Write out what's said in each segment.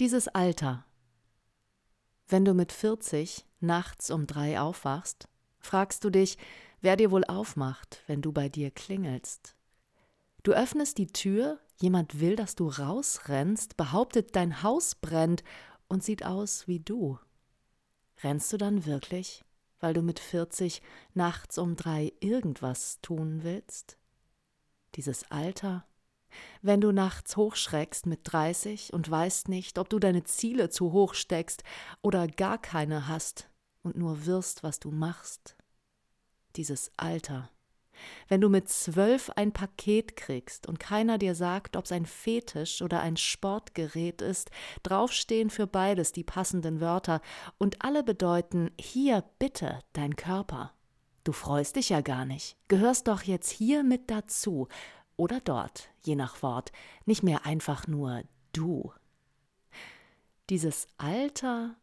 Dieses Alter. Wenn du mit 40 nachts um drei aufwachst, fragst du dich, wer dir wohl aufmacht, wenn du bei dir klingelst. Du öffnest die Tür, jemand will, dass du rausrennst, behauptet, dein Haus brennt und sieht aus wie du. Rennst du dann wirklich, weil du mit 40 nachts um drei irgendwas tun willst? Dieses Alter wenn du nachts hochschreckst mit 30 und weißt nicht, ob du deine Ziele zu hoch steckst oder gar keine hast und nur wirst, was du machst. Dieses Alter. Wenn du mit zwölf ein Paket kriegst und keiner dir sagt, ob's ein Fetisch oder ein Sportgerät ist, draufstehen für beides die passenden Wörter und alle bedeuten hier bitte dein Körper. Du freust dich ja gar nicht, gehörst doch jetzt hier mit dazu, oder dort, je nach Wort, nicht mehr einfach nur du. Dieses Alter,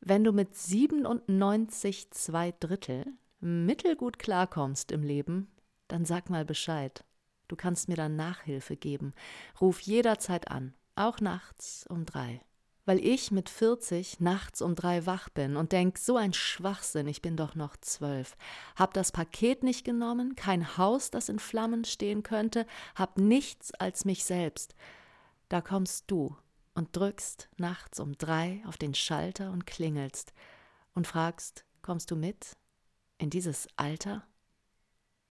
wenn du mit 97 zwei Drittel mittelgut klarkommst im Leben, dann sag mal Bescheid. Du kannst mir dann Nachhilfe geben. Ruf jederzeit an, auch nachts um drei weil ich mit 40 nachts um drei wach bin und denk, so ein Schwachsinn, ich bin doch noch zwölf. Hab das Paket nicht genommen, kein Haus, das in Flammen stehen könnte, hab nichts als mich selbst. Da kommst du und drückst nachts um drei auf den Schalter und klingelst und fragst, kommst du mit in dieses Alter?